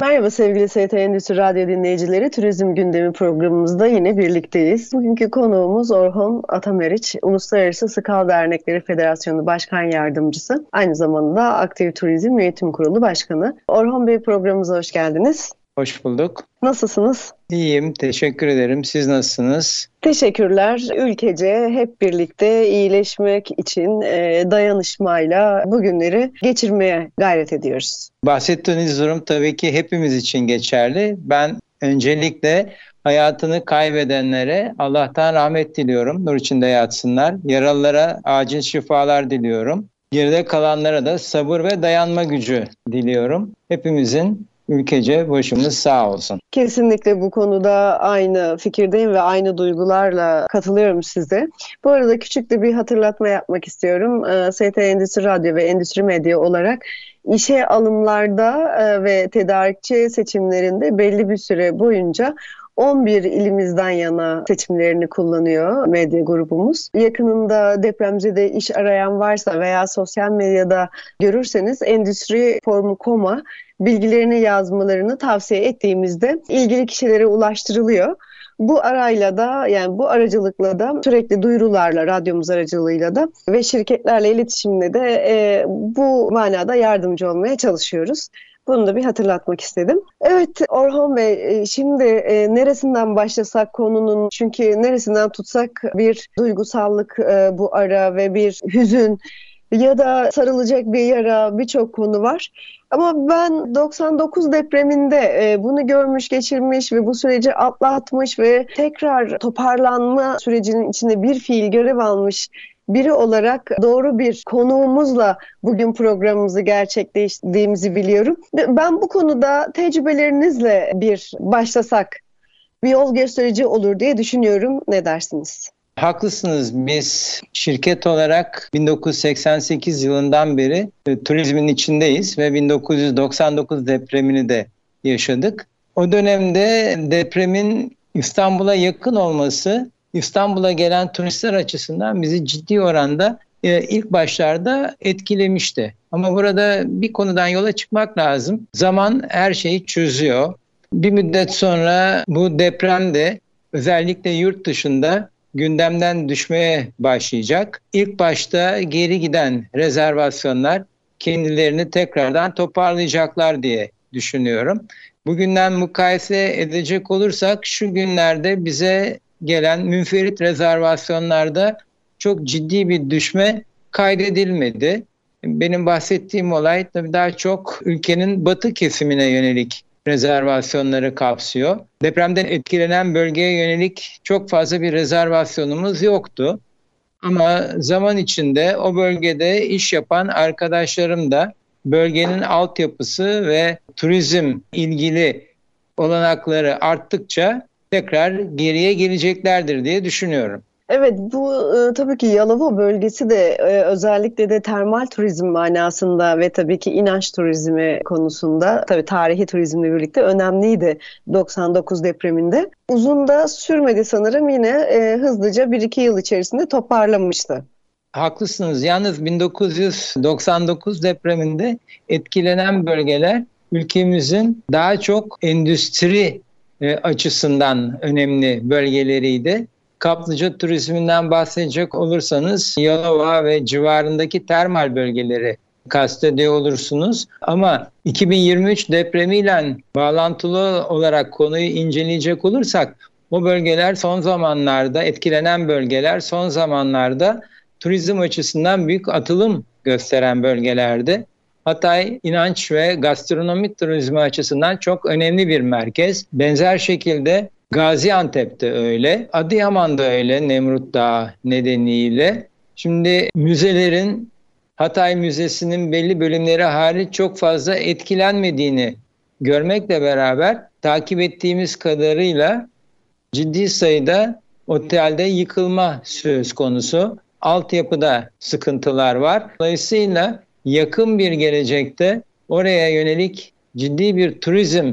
Merhaba sevgili ST Endüstri Radyo dinleyicileri. Turizm gündemi programımızda yine birlikteyiz. Bugünkü konuğumuz Orhon Atameriç, Uluslararası Skal Dernekleri Federasyonu Başkan Yardımcısı. Aynı zamanda Aktif Turizm Yönetim Kurulu Başkanı. Orhon Bey programımıza hoş geldiniz. Hoş bulduk. Nasılsınız? İyiyim, teşekkür ederim. Siz nasılsınız? Teşekkürler. Ülkece hep birlikte iyileşmek için e, dayanışmayla bugünleri geçirmeye gayret ediyoruz. Bahsettiğiniz durum tabii ki hepimiz için geçerli. Ben öncelikle hayatını kaybedenlere Allah'tan rahmet diliyorum. Nur içinde yatsınlar. Yaralılara acil şifalar diliyorum. Geride kalanlara da sabır ve dayanma gücü diliyorum. Hepimizin ülkece başımız sağ olsun. Kesinlikle bu konuda aynı fikirdeyim ve aynı duygularla katılıyorum size. Bu arada küçük de bir hatırlatma yapmak istiyorum. Ee, ST Endüstri Radyo ve Endüstri Medya olarak işe alımlarda e, ve tedarikçi seçimlerinde belli bir süre boyunca 11 ilimizden yana seçimlerini kullanıyor medya grubumuz. Yakınında depremzede iş arayan varsa veya sosyal medyada görürseniz Endüstri Forumu Koma bilgilerini yazmalarını tavsiye ettiğimizde ilgili kişilere ulaştırılıyor. Bu arayla da yani bu aracılıkla da sürekli duyurularla radyomuz aracılığıyla da ve şirketlerle iletişimle de e, bu manada yardımcı olmaya çalışıyoruz. Bunu da bir hatırlatmak istedim. Evet Orhan Bey şimdi e, neresinden başlasak konunun çünkü neresinden tutsak bir duygusallık e, bu ara ve bir hüzün ya da sarılacak bir yara birçok konu var. Ama ben 99 depreminde e, bunu görmüş, geçirmiş ve bu süreci atlatmış ve tekrar toparlanma sürecinin içinde bir fiil görev almış biri olarak doğru bir konuğumuzla bugün programımızı gerçekleştirdiğimizi biliyorum. Ben bu konuda tecrübelerinizle bir başlasak bir yol gösterici olur diye düşünüyorum. Ne dersiniz? Haklısınız. Biz şirket olarak 1988 yılından beri e, turizmin içindeyiz ve 1999 depremini de yaşadık. O dönemde depremin İstanbul'a yakın olması İstanbul'a gelen turistler açısından bizi ciddi oranda e, ilk başlarda etkilemişti. Ama burada bir konudan yola çıkmak lazım. Zaman her şeyi çözüyor. Bir müddet sonra bu deprem de özellikle yurt dışında gündemden düşmeye başlayacak. İlk başta geri giden rezervasyonlar kendilerini tekrardan toparlayacaklar diye düşünüyorum. Bugünden mukayese edecek olursak şu günlerde bize gelen münferit rezervasyonlarda çok ciddi bir düşme kaydedilmedi. Benim bahsettiğim olay tabii daha çok ülkenin batı kesimine yönelik rezervasyonları kapsıyor. Depremden etkilenen bölgeye yönelik çok fazla bir rezervasyonumuz yoktu. Ama zaman içinde o bölgede iş yapan arkadaşlarım da bölgenin altyapısı ve turizm ilgili olanakları arttıkça tekrar geriye geleceklerdir diye düşünüyorum. Evet bu e, tabii ki Yalova bölgesi de e, özellikle de termal turizm manasında ve tabii ki inanç turizmi konusunda tabii tarihi turizmle birlikte önemliydi 99 depreminde. Uzun da sürmedi sanırım yine e, hızlıca 1-2 yıl içerisinde toparlamıştı. Haklısınız. Yalnız 1999 depreminde etkilenen bölgeler ülkemizin daha çok endüstri e, açısından önemli bölgeleriydi. Kaplıca turizminden bahsedecek olursanız Yalova ve civarındaki termal bölgeleri kastediyor olursunuz. Ama 2023 depremiyle bağlantılı olarak konuyu inceleyecek olursak o bölgeler son zamanlarda etkilenen bölgeler son zamanlarda turizm açısından büyük atılım gösteren bölgelerdi. Hatay inanç ve gastronomik turizmi açısından çok önemli bir merkez. Benzer şekilde Gaziantep'te öyle, Adıyaman'da öyle Nemrut Dağı nedeniyle. Şimdi müzelerin Hatay Müzesi'nin belli bölümleri hariç çok fazla etkilenmediğini görmekle beraber takip ettiğimiz kadarıyla ciddi sayıda otelde yıkılma söz konusu. Altyapıda sıkıntılar var. Dolayısıyla yakın bir gelecekte oraya yönelik ciddi bir turizm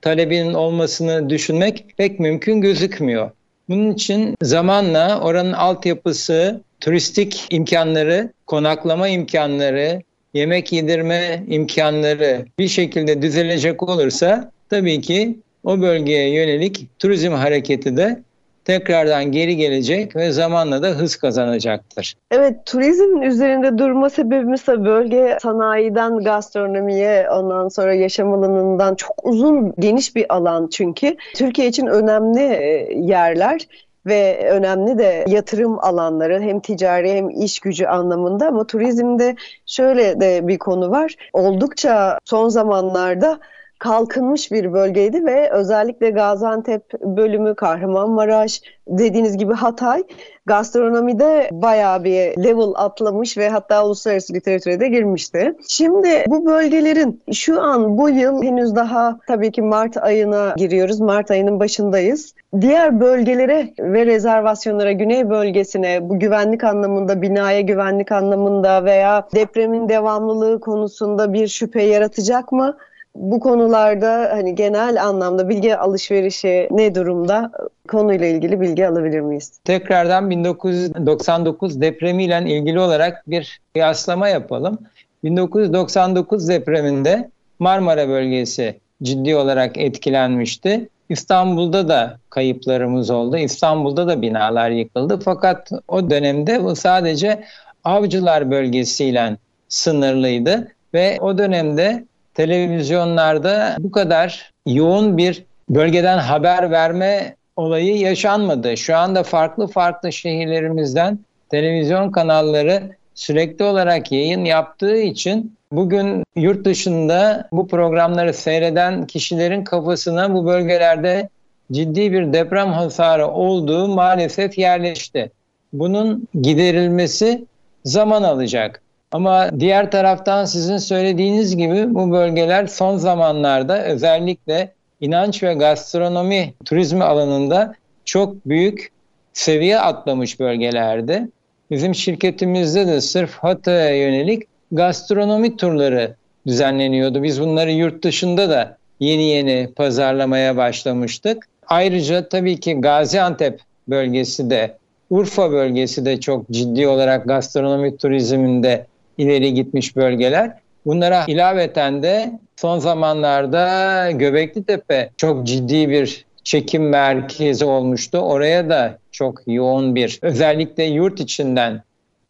talebinin olmasını düşünmek pek mümkün gözükmüyor. Bunun için zamanla oranın altyapısı, turistik imkanları, konaklama imkanları, yemek yedirme imkanları bir şekilde düzelecek olursa tabii ki o bölgeye yönelik turizm hareketi de tekrardan geri gelecek ve zamanla da hız kazanacaktır. Evet, turizmin üzerinde durma sebebimiz ise bölge sanayiden gastronomiye, ondan sonra yaşam alanından çok uzun, geniş bir alan çünkü. Türkiye için önemli e, yerler ve önemli de yatırım alanları hem ticari hem iş gücü anlamında ama turizmde şöyle de bir konu var. Oldukça son zamanlarda kalkınmış bir bölgeydi ve özellikle Gaziantep bölümü, Kahramanmaraş, dediğiniz gibi Hatay gastronomide bayağı bir level atlamış ve hatta uluslararası literatüre de girmişti. Şimdi bu bölgelerin şu an bu yıl henüz daha tabii ki Mart ayına giriyoruz. Mart ayının başındayız. Diğer bölgelere ve rezervasyonlara, güney bölgesine bu güvenlik anlamında, binaya güvenlik anlamında veya depremin devamlılığı konusunda bir şüphe yaratacak mı? Bu konularda hani genel anlamda bilgi alışverişi ne durumda? Konuyla ilgili bilgi alabilir miyiz? Tekrardan 1999 depremiyle ilgili olarak bir kıyaslama yapalım. 1999 depreminde Marmara bölgesi ciddi olarak etkilenmişti. İstanbul'da da kayıplarımız oldu. İstanbul'da da binalar yıkıldı. Fakat o dönemde bu sadece Avcılar bölgesiyle sınırlıydı ve o dönemde televizyonlarda bu kadar yoğun bir bölgeden haber verme olayı yaşanmadı. Şu anda farklı farklı şehirlerimizden televizyon kanalları sürekli olarak yayın yaptığı için bugün yurt dışında bu programları seyreden kişilerin kafasına bu bölgelerde ciddi bir deprem hasarı olduğu maalesef yerleşti. Bunun giderilmesi zaman alacak. Ama diğer taraftan sizin söylediğiniz gibi bu bölgeler son zamanlarda özellikle inanç ve gastronomi turizmi alanında çok büyük seviye atlamış bölgelerdi. Bizim şirketimizde de sırf Hatay'a yönelik gastronomi turları düzenleniyordu. Biz bunları yurt dışında da yeni yeni pazarlamaya başlamıştık. Ayrıca tabii ki Gaziantep bölgesi de Urfa bölgesi de çok ciddi olarak gastronomi turizminde ileri gitmiş bölgeler. Bunlara ilaveten de son zamanlarda Göbekli Tepe çok ciddi bir çekim merkezi olmuştu. Oraya da çok yoğun bir özellikle yurt içinden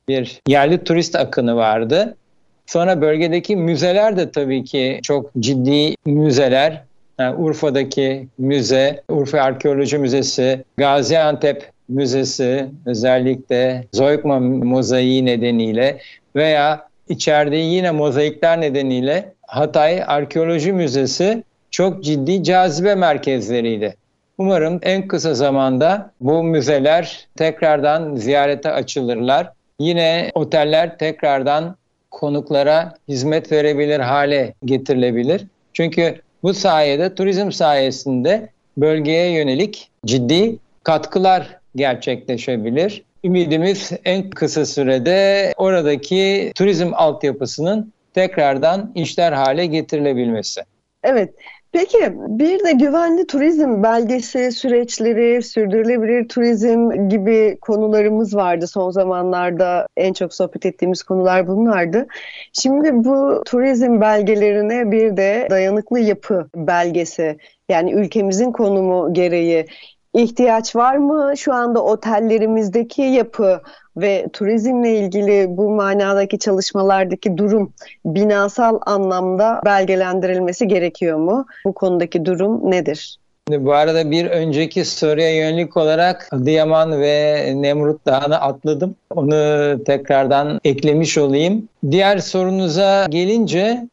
bir yerli turist akını vardı. Sonra bölgedeki müzeler de tabii ki çok ciddi müzeler. Yani Urfa'daki müze, Urfa Arkeoloji Müzesi, Gaziantep Müzesi özellikle Zoykma mozaiği nedeniyle veya içeride yine mozaikler nedeniyle Hatay Arkeoloji Müzesi çok ciddi cazibe merkezleriydi. Umarım en kısa zamanda bu müzeler tekrardan ziyarete açılırlar. Yine oteller tekrardan konuklara hizmet verebilir hale getirilebilir. Çünkü bu sayede turizm sayesinde bölgeye yönelik ciddi katkılar gerçekleşebilir. Ümidimiz en kısa sürede oradaki turizm altyapısının tekrardan işler hale getirilebilmesi. Evet. Peki bir de güvenli turizm belgesi süreçleri, sürdürülebilir turizm gibi konularımız vardı son zamanlarda. En çok sohbet ettiğimiz konular bunlardı. Şimdi bu turizm belgelerine bir de dayanıklı yapı belgesi yani ülkemizin konumu gereği ihtiyaç var mı? Şu anda otellerimizdeki yapı ve turizmle ilgili bu manadaki çalışmalardaki durum binasal anlamda belgelendirilmesi gerekiyor mu? Bu konudaki durum nedir? Bu arada bir önceki soruya yönelik olarak Adıyaman ve Nemrut Dağı'nı atladım. Onu tekrardan eklemiş olayım. Diğer sorunuza gelince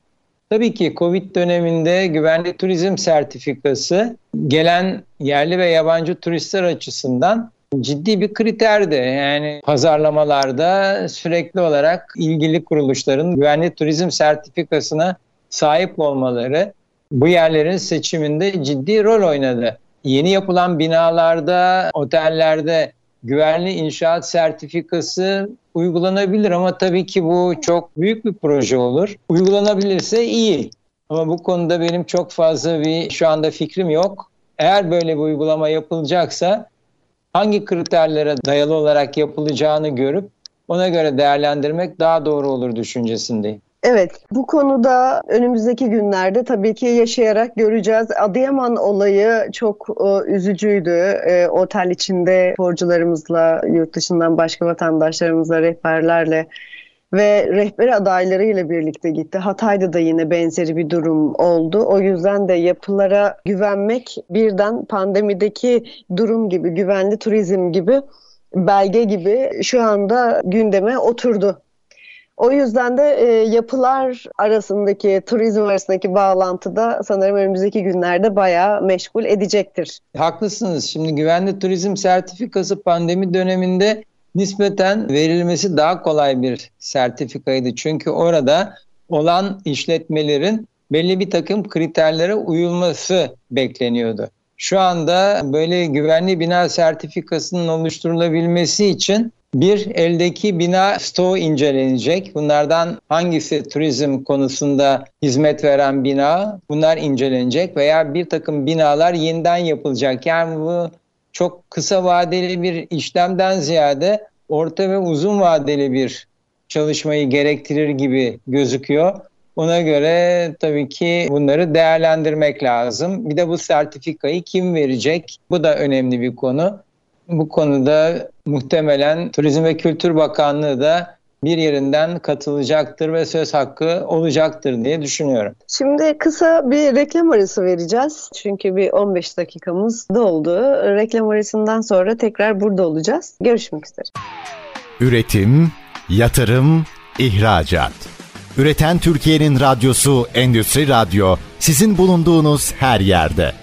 Tabii ki Covid döneminde güvenli turizm sertifikası gelen yerli ve yabancı turistler açısından ciddi bir kriterdi. Yani pazarlamalarda sürekli olarak ilgili kuruluşların güvenli turizm sertifikasına sahip olmaları bu yerlerin seçiminde ciddi rol oynadı. yeni yapılan binalarda, otellerde güvenli inşaat sertifikası uygulanabilir ama tabii ki bu çok büyük bir proje olur. Uygulanabilirse iyi. Ama bu konuda benim çok fazla bir şu anda fikrim yok. Eğer böyle bir uygulama yapılacaksa hangi kriterlere dayalı olarak yapılacağını görüp ona göre değerlendirmek daha doğru olur düşüncesindeyim. Evet, bu konuda önümüzdeki günlerde tabii ki yaşayarak göreceğiz. Adıyaman olayı çok e, üzücüydü. E, otel içinde sporcularımızla, yurt dışından başka vatandaşlarımızla, rehberlerle ve rehber adaylarıyla birlikte gitti. Hatay'da da yine benzeri bir durum oldu. O yüzden de yapılara güvenmek birden pandemideki durum gibi, güvenli turizm gibi belge gibi şu anda gündeme oturdu. O yüzden de e, yapılar arasındaki, turizm arasındaki bağlantı da sanırım önümüzdeki günlerde bayağı meşgul edecektir. Haklısınız. Şimdi güvenli turizm sertifikası pandemi döneminde nispeten verilmesi daha kolay bir sertifikaydı. Çünkü orada olan işletmelerin belli bir takım kriterlere uyulması bekleniyordu. Şu anda böyle güvenli bina sertifikasının oluşturulabilmesi için bir eldeki bina stoğu incelenecek. Bunlardan hangisi turizm konusunda hizmet veren bina bunlar incelenecek veya bir takım binalar yeniden yapılacak. Yani bu çok kısa vadeli bir işlemden ziyade orta ve uzun vadeli bir çalışmayı gerektirir gibi gözüküyor. Ona göre tabii ki bunları değerlendirmek lazım. Bir de bu sertifikayı kim verecek? Bu da önemli bir konu. Bu konuda muhtemelen Turizm ve Kültür Bakanlığı da bir yerinden katılacaktır ve söz hakkı olacaktır diye düşünüyorum. Şimdi kısa bir reklam arası vereceğiz. Çünkü bir 15 dakikamız doldu. Reklam arasından sonra tekrar burada olacağız. Görüşmek üzere. Üretim, yatırım, ihracat. Üreten Türkiye'nin radyosu Endüstri Radyo sizin bulunduğunuz her yerde.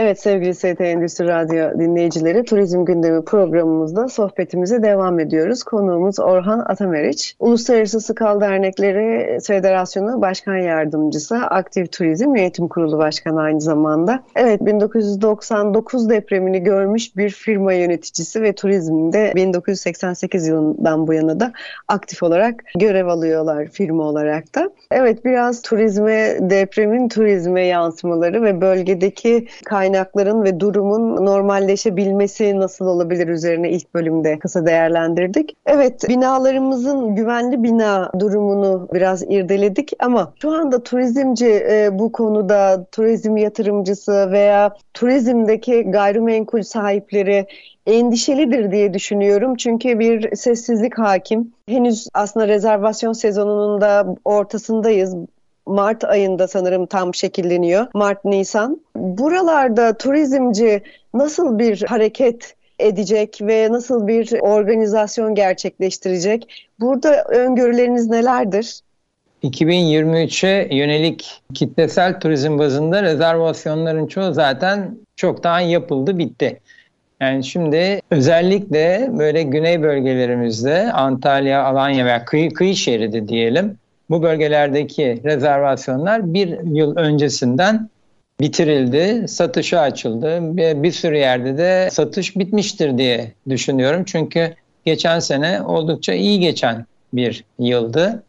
Evet sevgili ST Endüstri Radyo dinleyicileri Turizm Gündemi programımızda sohbetimize devam ediyoruz. Konuğumuz Orhan Atameriç. Uluslararası Skal Dernekleri Federasyonu Başkan Yardımcısı, Aktif Turizm Yönetim Kurulu Başkanı aynı zamanda. Evet 1999 depremini görmüş bir firma yöneticisi ve turizmde 1988 yılından bu yana da aktif olarak görev alıyorlar firma olarak da. Evet biraz turizme, depremin turizme yansımaları ve bölgedeki kaynağı kaynakların ve durumun normalleşebilmesi nasıl olabilir üzerine ilk bölümde kısa değerlendirdik. Evet binalarımızın güvenli bina durumunu biraz irdeledik ama şu anda turizmci e, bu konuda turizm yatırımcısı veya turizmdeki gayrimenkul sahipleri endişelidir diye düşünüyorum. Çünkü bir sessizlik hakim. Henüz aslında rezervasyon sezonunun da ortasındayız. Mart ayında sanırım tam şekilleniyor. Mart-Nisan. Buralarda turizmci nasıl bir hareket edecek ve nasıl bir organizasyon gerçekleştirecek? Burada öngörüleriniz nelerdir? 2023'e yönelik kitlesel turizm bazında rezervasyonların çoğu zaten çoktan yapıldı, bitti. Yani şimdi özellikle böyle güney bölgelerimizde Antalya, Alanya veya kıyı, kıyı şeridi diyelim bu bölgelerdeki rezervasyonlar bir yıl öncesinden bitirildi, satışa açıldı. Bir, bir sürü yerde de satış bitmiştir diye düşünüyorum. Çünkü geçen sene oldukça iyi geçen bir yıldı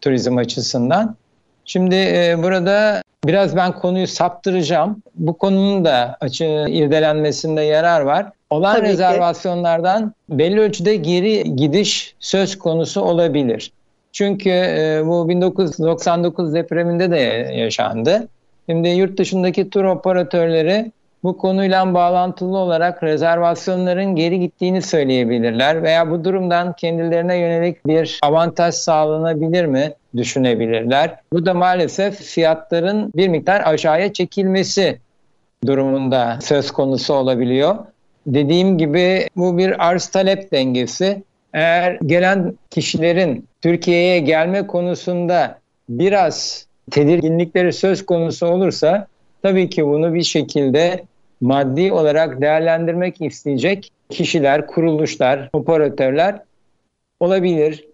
turizm açısından. Şimdi e, burada biraz ben konuyu saptıracağım. Bu konunun da açı irdelenmesinde yarar var. Olan Tabii rezervasyonlardan ki. belli ölçüde geri gidiş söz konusu olabilir. Çünkü e, bu 1999 depreminde de yaşandı. Şimdi yurt dışındaki tur operatörleri bu konuyla bağlantılı olarak rezervasyonların geri gittiğini söyleyebilirler veya bu durumdan kendilerine yönelik bir avantaj sağlanabilir mi düşünebilirler. Bu da maalesef fiyatların bir miktar aşağıya çekilmesi durumunda söz konusu olabiliyor. Dediğim gibi bu bir arz talep dengesi. Eğer gelen kişilerin Türkiye'ye gelme konusunda biraz tedirginlikleri söz konusu olursa tabii ki bunu bir şekilde maddi olarak değerlendirmek isteyecek kişiler, kuruluşlar, operatörler olabilir,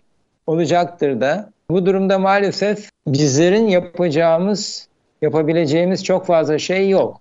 olacaktır da. Bu durumda maalesef bizlerin yapacağımız, yapabileceğimiz çok fazla şey yok.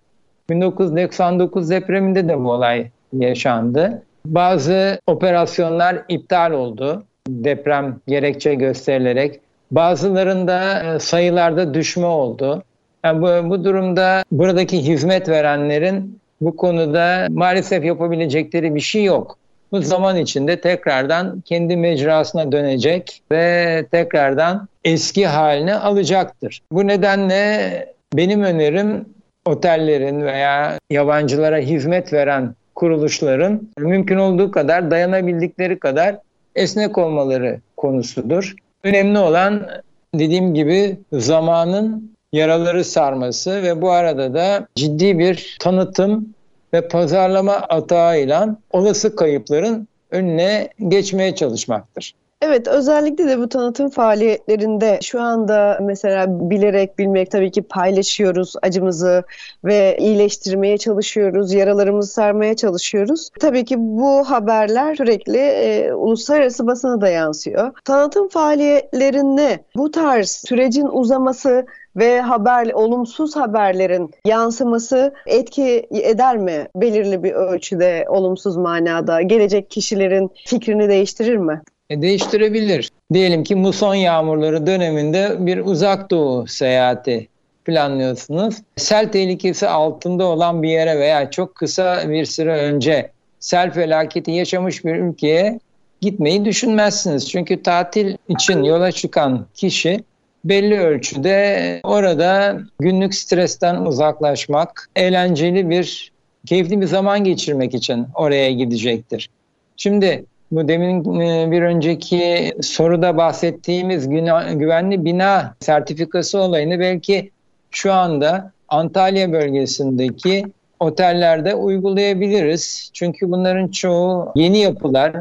1999 depreminde de bu olay yaşandı. Bazı operasyonlar iptal oldu deprem gerekçe gösterilerek. Bazılarında e, sayılarda düşme oldu. Yani bu, bu durumda buradaki hizmet verenlerin bu konuda maalesef yapabilecekleri bir şey yok. Bu zaman içinde tekrardan kendi mecrasına dönecek ve tekrardan eski haline alacaktır. Bu nedenle benim önerim otellerin veya yabancılara hizmet veren kuruluşların mümkün olduğu kadar dayanabildikleri kadar esnek olmaları konusudur. Önemli olan dediğim gibi zamanın yaraları sarması ve bu arada da ciddi bir tanıtım ve pazarlama atağıyla olası kayıpların önüne geçmeye çalışmaktır. Evet özellikle de bu tanıtım faaliyetlerinde şu anda mesela bilerek bilmek tabii ki paylaşıyoruz acımızı ve iyileştirmeye çalışıyoruz, yaralarımızı sarmaya çalışıyoruz. Tabii ki bu haberler sürekli e, uluslararası basına da yansıyor. Tanıtım faaliyetlerinde bu tarz sürecin uzaması ve haber olumsuz haberlerin yansıması etki eder mi belirli bir ölçüde olumsuz manada gelecek kişilerin fikrini değiştirir mi? E, değiştirebilir. Diyelim ki muson yağmurları döneminde bir uzak doğu seyahati planlıyorsunuz. Sel tehlikesi altında olan bir yere veya çok kısa bir süre önce sel felaketi yaşamış bir ülkeye gitmeyi düşünmezsiniz. Çünkü tatil için yola çıkan kişi belli ölçüde orada günlük stresten uzaklaşmak, eğlenceli bir, keyifli bir zaman geçirmek için oraya gidecektir. Şimdi bu demin e, bir önceki soruda bahsettiğimiz güvenli bina sertifikası olayını belki şu anda Antalya bölgesindeki otellerde uygulayabiliriz. Çünkü bunların çoğu yeni yapılar,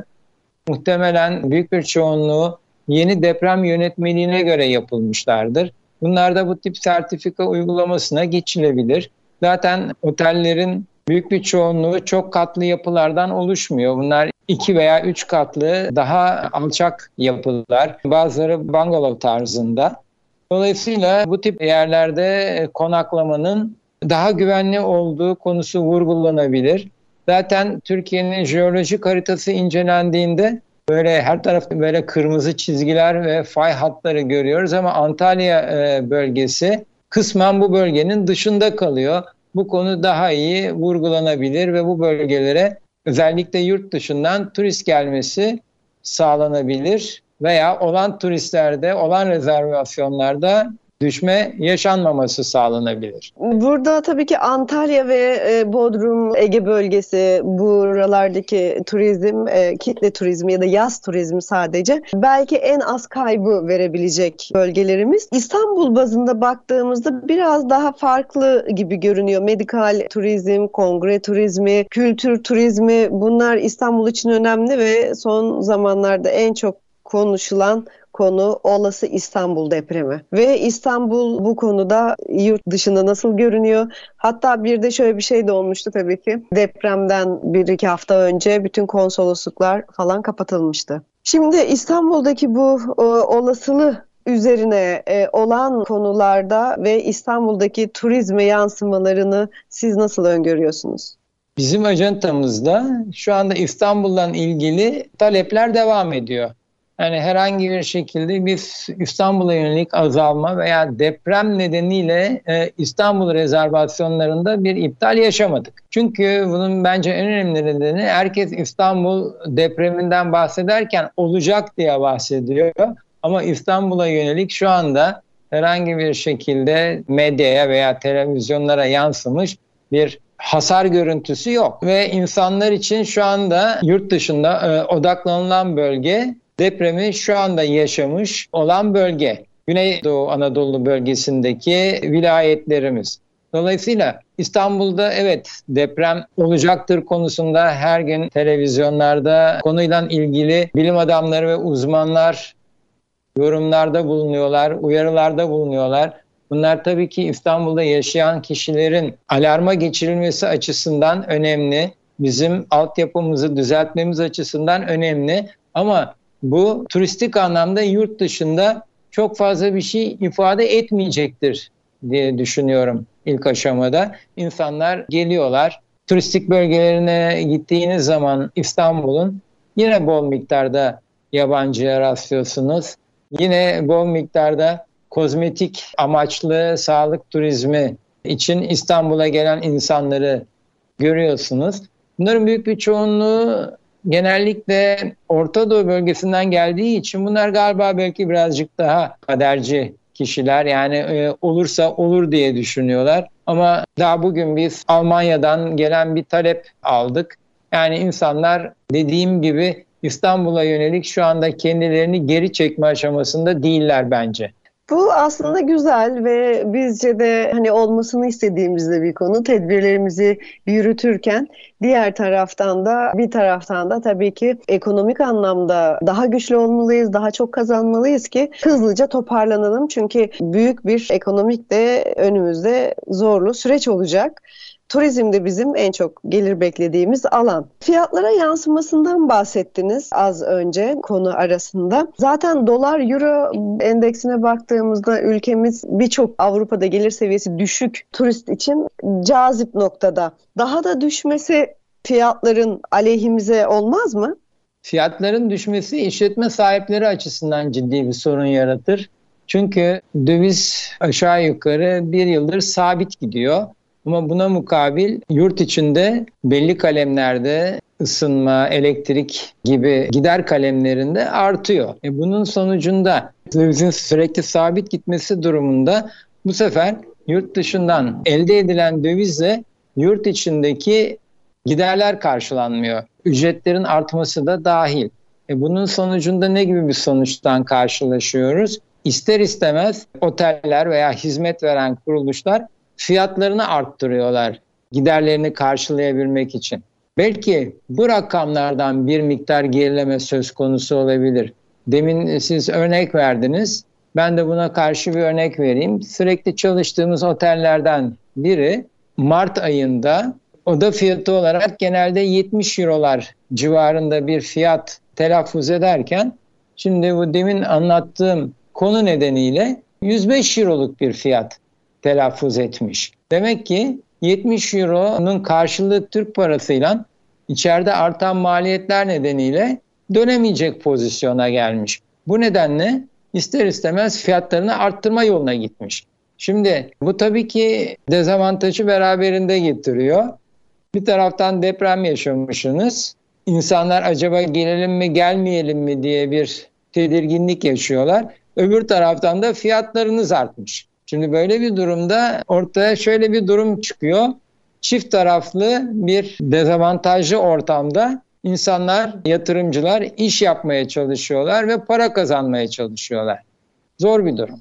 muhtemelen büyük bir çoğunluğu yeni deprem yönetmeliğine göre yapılmışlardır. Bunlarda bu tip sertifika uygulamasına geçilebilir. Zaten otellerin büyük bir çoğunluğu çok katlı yapılardan oluşmuyor. Bunlar iki veya üç katlı daha alçak yapılar. Bazıları bungalov tarzında. Dolayısıyla bu tip yerlerde konaklamanın daha güvenli olduğu konusu vurgulanabilir. Zaten Türkiye'nin jeolojik haritası incelendiğinde böyle her tarafta böyle kırmızı çizgiler ve fay hatları görüyoruz ama Antalya e, bölgesi kısmen bu bölgenin dışında kalıyor. Bu konu daha iyi vurgulanabilir ve bu bölgelere özellikle yurt dışından turist gelmesi sağlanabilir veya olan turistlerde, olan rezervasyonlarda düşme yaşanmaması sağlanabilir. Burada tabii ki Antalya ve e, Bodrum, Ege bölgesi buralardaki turizm, e, kitle turizmi ya da yaz turizmi sadece belki en az kaybı verebilecek bölgelerimiz. İstanbul bazında baktığımızda biraz daha farklı gibi görünüyor. Medikal turizm, kongre turizmi, kültür turizmi bunlar İstanbul için önemli ve son zamanlarda en çok konuşulan konu olası İstanbul depremi. Ve İstanbul bu konuda yurt dışında nasıl görünüyor? Hatta bir de şöyle bir şey de olmuştu tabii ki. Depremden bir iki hafta önce bütün konsolosluklar falan kapatılmıştı. Şimdi İstanbul'daki bu o, olasılığı üzerine e, olan konularda ve İstanbul'daki turizme yansımalarını siz nasıl öngörüyorsunuz? Bizim ajantamızda şu anda İstanbul'dan ilgili talepler devam ediyor. Yani herhangi bir şekilde biz İstanbul'a yönelik azalma veya deprem nedeniyle e, İstanbul rezervasyonlarında bir iptal yaşamadık. Çünkü bunun bence en önemli nedeni herkes İstanbul depreminden bahsederken olacak diye bahsediyor. Ama İstanbul'a yönelik şu anda herhangi bir şekilde medyaya veya televizyonlara yansımış bir hasar görüntüsü yok. Ve insanlar için şu anda yurt dışında e, odaklanılan bölge depremi şu anda yaşamış olan bölge. Güneydoğu Anadolu bölgesindeki vilayetlerimiz. Dolayısıyla İstanbul'da evet deprem olacaktır konusunda her gün televizyonlarda konuyla ilgili bilim adamları ve uzmanlar yorumlarda bulunuyorlar, uyarılarda bulunuyorlar. Bunlar tabii ki İstanbul'da yaşayan kişilerin alarma geçirilmesi açısından önemli. Bizim altyapımızı düzeltmemiz açısından önemli. Ama bu turistik anlamda yurt dışında çok fazla bir şey ifade etmeyecektir diye düşünüyorum ilk aşamada. İnsanlar geliyorlar. Turistik bölgelerine gittiğiniz zaman İstanbul'un yine bol miktarda yabancıya rastlıyorsunuz. Yine bol miktarda kozmetik amaçlı sağlık turizmi için İstanbul'a gelen insanları görüyorsunuz. Bunların büyük bir çoğunluğu genellikle Orta Doğu bölgesinden geldiği için bunlar galiba belki birazcık daha kaderci kişiler yani e, olursa olur diye düşünüyorlar. Ama daha bugün biz Almanya'dan gelen bir talep aldık. Yani insanlar dediğim gibi İstanbul'a yönelik şu anda kendilerini geri çekme aşamasında değiller bence. Bu aslında güzel ve bizce de hani olmasını istediğimiz de bir konu. Tedbirlerimizi yürütürken diğer taraftan da bir taraftan da tabii ki ekonomik anlamda daha güçlü olmalıyız, daha çok kazanmalıyız ki hızlıca toparlanalım. Çünkü büyük bir ekonomik de önümüzde zorlu süreç olacak. Turizm de bizim en çok gelir beklediğimiz alan. Fiyatlara yansımasından bahsettiniz az önce konu arasında. Zaten dolar euro endeksine baktığımızda ülkemiz birçok Avrupa'da gelir seviyesi düşük turist için cazip noktada. Daha da düşmesi fiyatların aleyhimize olmaz mı? Fiyatların düşmesi işletme sahipleri açısından ciddi bir sorun yaratır. Çünkü döviz aşağı yukarı bir yıldır sabit gidiyor. Ama buna mukabil yurt içinde belli kalemlerde ısınma, elektrik gibi gider kalemlerinde artıyor. E bunun sonucunda dövizin sürekli sabit gitmesi durumunda bu sefer yurt dışından elde edilen dövizle yurt içindeki giderler karşılanmıyor. Ücretlerin artması da dahil. E bunun sonucunda ne gibi bir sonuçtan karşılaşıyoruz? İster istemez oteller veya hizmet veren kuruluşlar fiyatlarını arttırıyorlar giderlerini karşılayabilmek için. Belki bu rakamlardan bir miktar gerileme söz konusu olabilir. Demin siz örnek verdiniz. Ben de buna karşı bir örnek vereyim. Sürekli çalıştığımız otellerden biri Mart ayında oda fiyatı olarak genelde 70 eurolar civarında bir fiyat telaffuz ederken şimdi bu demin anlattığım konu nedeniyle 105 euroluk bir fiyat telaffuz etmiş. Demek ki 70 euronun karşılığı Türk parasıyla içeride artan maliyetler nedeniyle dönemeyecek pozisyona gelmiş. Bu nedenle ister istemez fiyatlarını arttırma yoluna gitmiş. Şimdi bu tabii ki dezavantajı beraberinde getiriyor. Bir taraftan deprem yaşamışsınız. İnsanlar acaba gelelim mi gelmeyelim mi diye bir tedirginlik yaşıyorlar. Öbür taraftan da fiyatlarınız artmış. Şimdi böyle bir durumda ortaya şöyle bir durum çıkıyor. Çift taraflı bir dezavantajlı ortamda insanlar, yatırımcılar iş yapmaya çalışıyorlar ve para kazanmaya çalışıyorlar. Zor bir durum.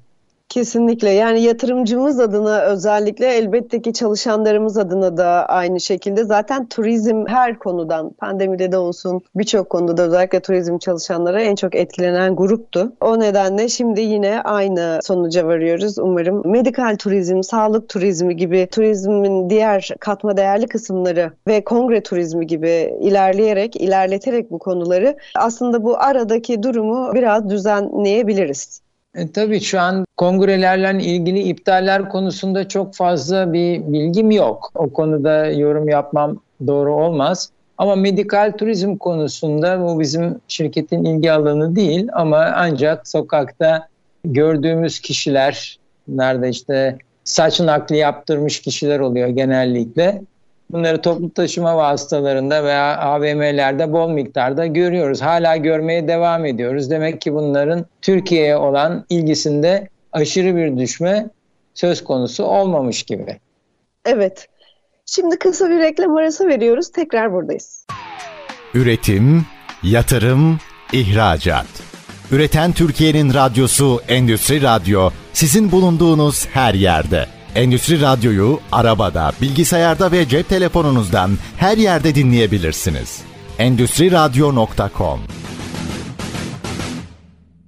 Kesinlikle yani yatırımcımız adına özellikle elbette ki çalışanlarımız adına da aynı şekilde zaten turizm her konudan pandemide de olsun birçok konuda da özellikle turizm çalışanlara en çok etkilenen gruptu. O nedenle şimdi yine aynı sonuca varıyoruz umarım. Medikal turizm, sağlık turizmi gibi turizmin diğer katma değerli kısımları ve kongre turizmi gibi ilerleyerek, ilerleterek bu konuları aslında bu aradaki durumu biraz düzenleyebiliriz. E, tabii şu an kongrelerle ilgili iptaller konusunda çok fazla bir bilgim yok. O konuda yorum yapmam doğru olmaz. Ama medikal turizm konusunda bu bizim şirketin ilgi alanı değil ama ancak sokakta gördüğümüz kişiler, nerede işte saç nakli yaptırmış kişiler oluyor genellikle. Bunları toplu taşıma vasıtalarında veya AVM'lerde bol miktarda görüyoruz. Hala görmeye devam ediyoruz. Demek ki bunların Türkiye'ye olan ilgisinde aşırı bir düşme söz konusu olmamış gibi. Evet. Şimdi kısa bir reklam arası veriyoruz. Tekrar buradayız. Üretim, yatırım, ihracat. Üreten Türkiye'nin radyosu Endüstri Radyo sizin bulunduğunuz her yerde. Endüstri Radyo'yu arabada, bilgisayarda ve cep telefonunuzdan her yerde dinleyebilirsiniz. Endüstri Radyo.com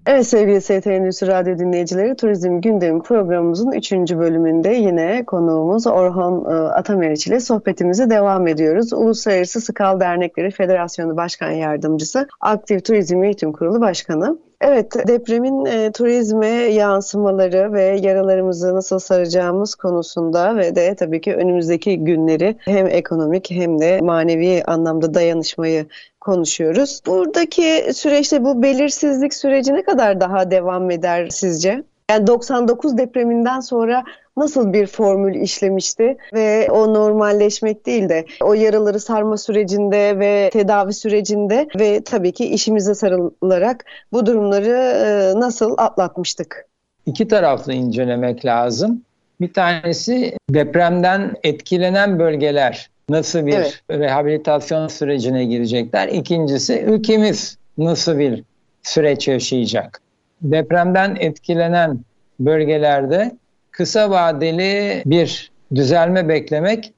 Evet sevgili ST Endüstri Radyo dinleyicileri Turizm Gündemi programımızın 3. bölümünde yine konuğumuz Orhan e, Atameriç ile sohbetimize devam ediyoruz. Uluslararası Skal Dernekleri Federasyonu Başkan Yardımcısı, Aktif Turizm Eğitim Kurulu Başkanı. Evet, depremin e, turizme yansımaları ve yaralarımızı nasıl saracağımız konusunda ve de tabii ki önümüzdeki günleri hem ekonomik hem de manevi anlamda dayanışmayı konuşuyoruz. Buradaki süreçte bu belirsizlik süreci ne kadar daha devam eder sizce? Yani 99 depreminden sonra nasıl bir formül işlemişti ve o normalleşmek değil de o yaraları sarma sürecinde ve tedavi sürecinde ve tabii ki işimize sarılarak bu durumları e, nasıl atlatmıştık? İki taraflı incelemek lazım. Bir tanesi depremden etkilenen bölgeler nasıl bir evet. rehabilitasyon sürecine girecekler. İkincisi ülkemiz nasıl bir süreç yaşayacak. Depremden etkilenen bölgelerde kısa vadeli bir düzelme beklemek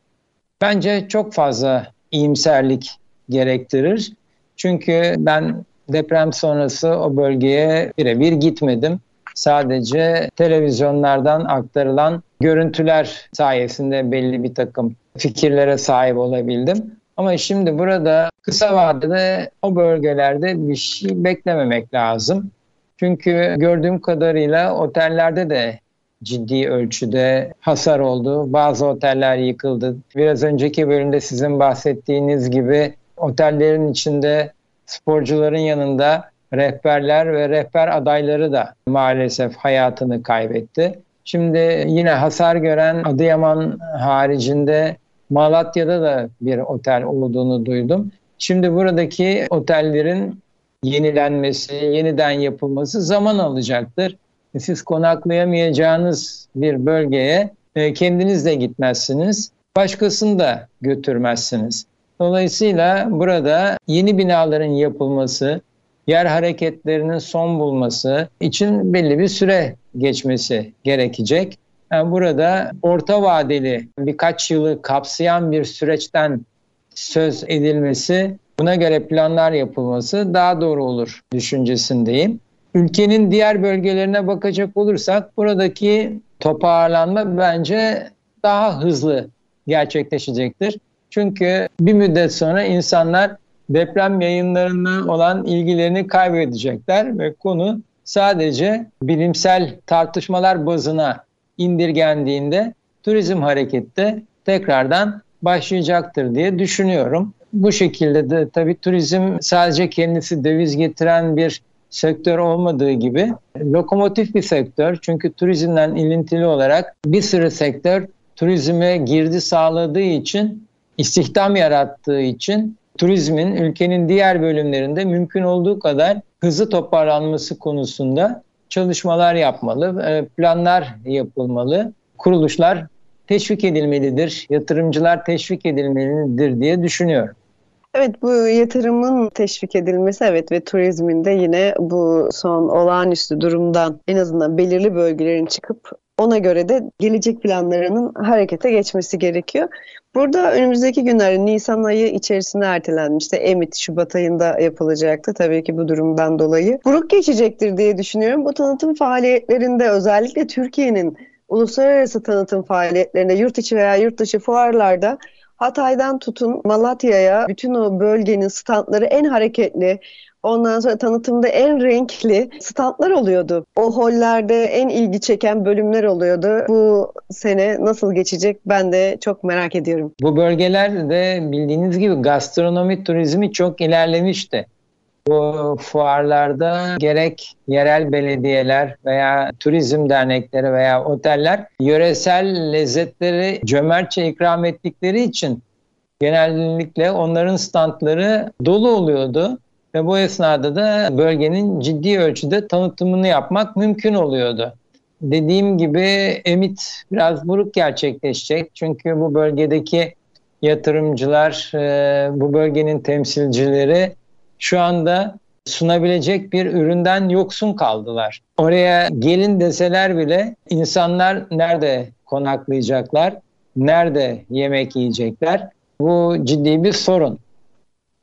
bence çok fazla iyimserlik gerektirir. Çünkü ben deprem sonrası o bölgeye birebir gitmedim. Sadece televizyonlardan aktarılan görüntüler sayesinde belli bir takım fikirlere sahip olabildim. Ama şimdi burada kısa vadede o bölgelerde bir şey beklememek lazım. Çünkü gördüğüm kadarıyla otellerde de ciddi ölçüde hasar oldu. Bazı oteller yıkıldı. Biraz önceki bölümde sizin bahsettiğiniz gibi otellerin içinde sporcuların yanında rehberler ve rehber adayları da maalesef hayatını kaybetti. Şimdi yine hasar gören Adıyaman haricinde Malatya'da da bir otel olduğunu duydum. Şimdi buradaki otellerin yenilenmesi, yeniden yapılması zaman alacaktır. Siz konaklayamayacağınız bir bölgeye e, kendiniz de gitmezsiniz, başkasını da götürmezsiniz. Dolayısıyla burada yeni binaların yapılması, yer hareketlerinin son bulması için belli bir süre geçmesi gerekecek. Yani burada orta vadeli birkaç yılı kapsayan bir süreçten söz edilmesi, buna göre planlar yapılması daha doğru olur düşüncesindeyim. Ülkenin diğer bölgelerine bakacak olursak buradaki toparlanma bence daha hızlı gerçekleşecektir. Çünkü bir müddet sonra insanlar deprem yayınlarına olan ilgilerini kaybedecekler ve konu sadece bilimsel tartışmalar bazına indirgendiğinde turizm harekette tekrardan başlayacaktır diye düşünüyorum. Bu şekilde de tabii turizm sadece kendisi döviz getiren bir sektör olmadığı gibi lokomotif bir sektör. Çünkü turizmden ilintili olarak bir sürü sektör turizme girdi sağladığı için, istihdam yarattığı için turizmin ülkenin diğer bölümlerinde mümkün olduğu kadar hızlı toparlanması konusunda çalışmalar yapmalı, e, planlar yapılmalı, kuruluşlar teşvik edilmelidir, yatırımcılar teşvik edilmelidir diye düşünüyorum. Evet bu yatırımın teşvik edilmesi evet ve turizmin de yine bu son olağanüstü durumdan en azından belirli bölgelerin çıkıp ona göre de gelecek planlarının harekete geçmesi gerekiyor. Burada önümüzdeki günlerde Nisan ayı içerisinde ertelenmişti. Emit Şubat ayında yapılacaktı tabii ki bu durumdan dolayı. Buruk geçecektir diye düşünüyorum. Bu tanıtım faaliyetlerinde özellikle Türkiye'nin uluslararası tanıtım faaliyetlerinde yurt içi veya yurt dışı fuarlarda Hatay'dan tutun Malatya'ya bütün o bölgenin standları en hareketli, Ondan sonra tanıtımda en renkli standlar oluyordu. O hollerde en ilgi çeken bölümler oluyordu. Bu sene nasıl geçecek ben de çok merak ediyorum. Bu bölgelerde bildiğiniz gibi gastronomi turizmi çok ilerlemişti. Bu fuarlarda gerek yerel belediyeler veya turizm dernekleri veya oteller yöresel lezzetleri cömertçe ikram ettikleri için genellikle onların standları dolu oluyordu. Ve bu esnada da bölgenin ciddi ölçüde tanıtımını yapmak mümkün oluyordu. Dediğim gibi emit biraz buruk gerçekleşecek. Çünkü bu bölgedeki yatırımcılar, e, bu bölgenin temsilcileri şu anda sunabilecek bir üründen yoksun kaldılar. Oraya gelin deseler bile insanlar nerede konaklayacaklar, nerede yemek yiyecekler? Bu ciddi bir sorun.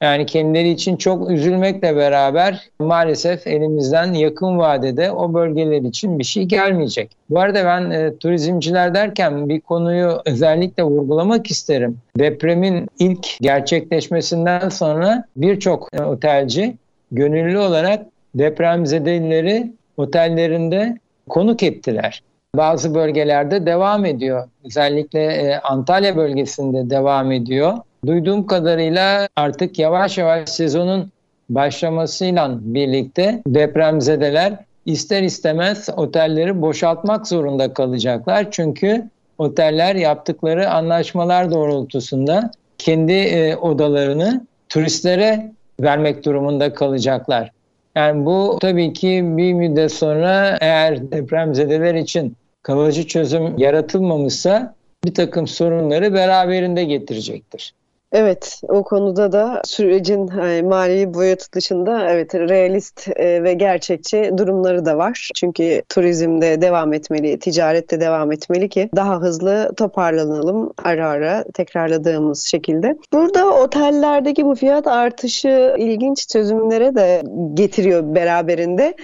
Yani kendileri için çok üzülmekle beraber maalesef elimizden yakın vadede o bölgeler için bir şey gelmeyecek. Bu arada ben e, turizmciler derken bir konuyu özellikle vurgulamak isterim. Depremin ilk gerçekleşmesinden sonra birçok e, otelci gönüllü olarak depremzedeleri otellerinde konuk ettiler. Bazı bölgelerde devam ediyor. Özellikle e, Antalya bölgesinde devam ediyor. Duyduğum kadarıyla artık yavaş yavaş sezonun başlamasıyla birlikte depremzedeler ister istemez otelleri boşaltmak zorunda kalacaklar. Çünkü oteller yaptıkları anlaşmalar doğrultusunda kendi e, odalarını turistlere vermek durumunda kalacaklar. Yani bu tabii ki bir müddet sonra eğer depremzedeler için kalıcı çözüm yaratılmamışsa bir takım sorunları beraberinde getirecektir. Evet, o konuda da sürecin yani mali boyutu dışında evet realist e, ve gerçekçi durumları da var. Çünkü turizmde devam etmeli, ticarette devam etmeli ki daha hızlı toparlanalım ara ara tekrarladığımız şekilde. Burada otellerdeki bu fiyat artışı ilginç çözümlere de getiriyor beraberinde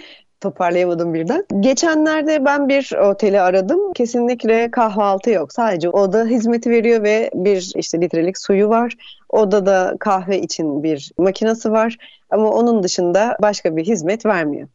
toparlayamadım birden. Geçenlerde ben bir oteli aradım. Kesinlikle kahvaltı yok. Sadece oda hizmeti veriyor ve bir işte litrelik suyu var. Odada kahve için bir makinesi var. Ama onun dışında başka bir hizmet vermiyor.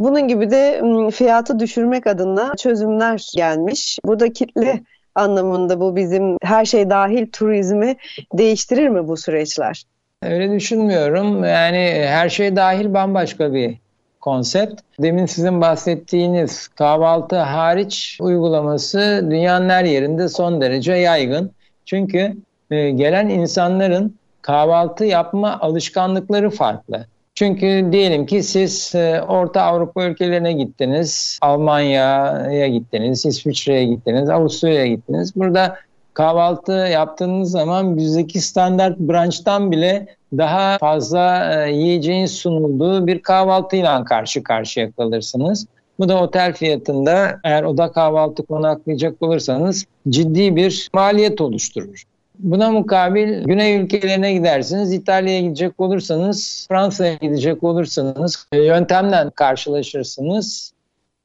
Bunun gibi de fiyatı düşürmek adına çözümler gelmiş. Bu da kitle anlamında bu bizim her şey dahil turizmi değiştirir mi bu süreçler? Öyle düşünmüyorum. Yani her şey dahil bambaşka bir konsept. Demin sizin bahsettiğiniz kahvaltı hariç uygulaması dünyanın her yerinde son derece yaygın. Çünkü e, gelen insanların kahvaltı yapma alışkanlıkları farklı. Çünkü diyelim ki siz e, Orta Avrupa ülkelerine gittiniz, Almanya'ya gittiniz, İsviçre'ye gittiniz, Avusturya'ya gittiniz. Burada kahvaltı yaptığınız zaman bizdeki standart branştan bile daha fazla e, yiyeceğin sunulduğu bir kahvaltıyla karşı karşıya kalırsınız. Bu da otel fiyatında eğer oda kahvaltı konaklayacak olursanız ciddi bir maliyet oluşturur. Buna mukabil Güney ülkelerine gidersiniz, İtalya'ya gidecek olursanız, Fransa'ya gidecek olursanız e, yöntemden karşılaşırsınız.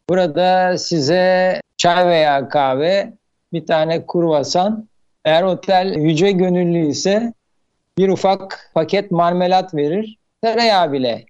Burada size çay veya kahve, bir tane kurvasan, eğer otel yüce gönüllü ise bir ufak paket marmelat verir. Tereyağı bile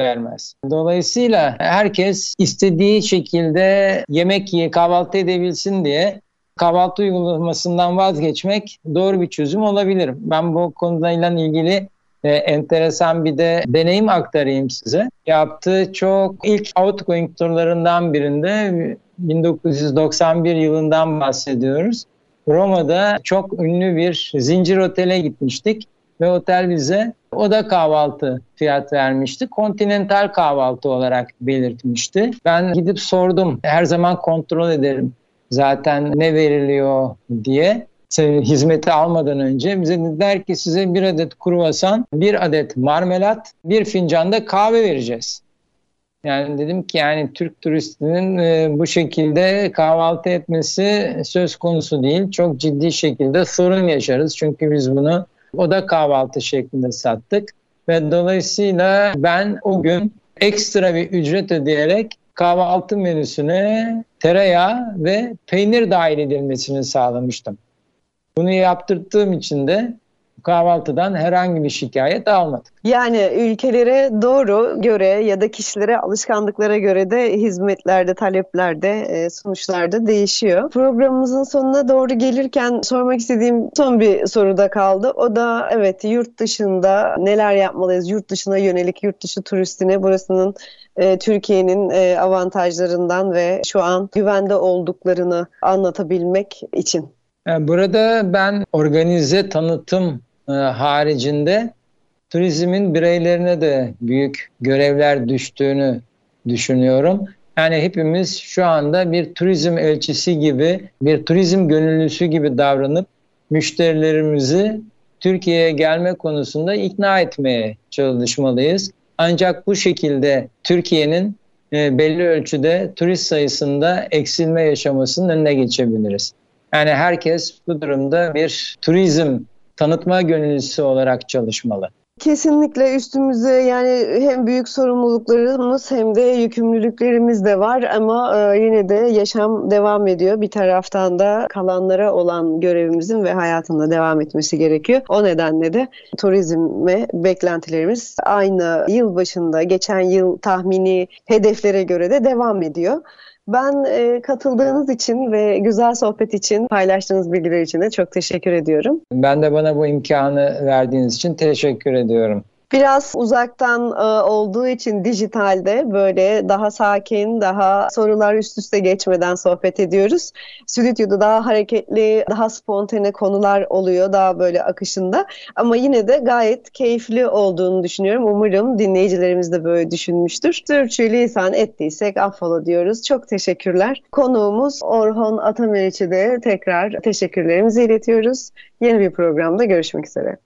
vermez. Dolayısıyla herkes istediği şekilde yemek ye, kahvaltı edebilsin diye kahvaltı uygulamasından vazgeçmek doğru bir çözüm olabilir. Ben bu konuyla ilgili e, enteresan bir de deneyim aktarayım size. Yaptığı çok ilk outgoing turlarından birinde 1991 yılından bahsediyoruz. Roma'da çok ünlü bir zincir otele gitmiştik ve otel bize oda kahvaltı fiyat vermişti. Kontinental kahvaltı olarak belirtmişti. Ben gidip sordum. Her zaman kontrol ederim zaten ne veriliyor diye hizmeti almadan önce bize dediler ki size bir adet kruvasan, bir adet marmelat, bir fincan da kahve vereceğiz. Yani dedim ki yani Türk turistinin e, bu şekilde kahvaltı etmesi söz konusu değil. Çok ciddi şekilde sorun yaşarız. Çünkü biz bunu oda kahvaltı şeklinde sattık. Ve dolayısıyla ben o gün ekstra bir ücret ödeyerek kahvaltı menüsüne tereyağı ve peynir dahil edilmesini sağlamıştım. Bunu yaptırdığım için de kahvaltıdan herhangi bir şikayet almadık. Yani ülkelere doğru göre ya da kişilere alışkanlıklara göre de hizmetlerde, taleplerde, e, sonuçlarda değişiyor. Programımızın sonuna doğru gelirken sormak istediğim son bir soru da kaldı. O da evet yurt dışında neler yapmalıyız? Yurt dışına yönelik yurt dışı turistine burasının e, Türkiye'nin e, avantajlarından ve şu an güvende olduklarını anlatabilmek için. Burada ben organize tanıtım e, haricinde turizmin bireylerine de büyük görevler düştüğünü düşünüyorum. Yani hepimiz şu anda bir turizm elçisi gibi, bir turizm gönüllüsü gibi davranıp müşterilerimizi Türkiye'ye gelme konusunda ikna etmeye çalışmalıyız. Ancak bu şekilde Türkiye'nin e, belli ölçüde turist sayısında eksilme yaşamasının önüne geçebiliriz. Yani herkes bu durumda bir turizm tanıtma gönüllüsü olarak çalışmalı. Kesinlikle üstümüze yani hem büyük sorumluluklarımız hem de yükümlülüklerimiz de var ama e, yine de yaşam devam ediyor. Bir taraftan da kalanlara olan görevimizin ve hayatında devam etmesi gerekiyor. O nedenle de turizme beklentilerimiz aynı yıl başında geçen yıl tahmini hedeflere göre de devam ediyor. Ben e, katıldığınız için ve güzel sohbet için, paylaştığınız bilgiler için de çok teşekkür ediyorum. Ben de bana bu imkanı verdiğiniz için teşekkür ediyorum. Biraz uzaktan e, olduğu için dijitalde böyle daha sakin, daha sorular üst üste geçmeden sohbet ediyoruz. Stüdyoda daha hareketli, daha spontane konular oluyor, daha böyle akışında. Ama yine de gayet keyifli olduğunu düşünüyorum. Umarım dinleyicilerimiz de böyle düşünmüştür. Sürçülisan ettiysek affola diyoruz. Çok teşekkürler. Konuğumuz Orhon Atameriç'e de tekrar teşekkürlerimizi iletiyoruz. Yeni bir programda görüşmek üzere.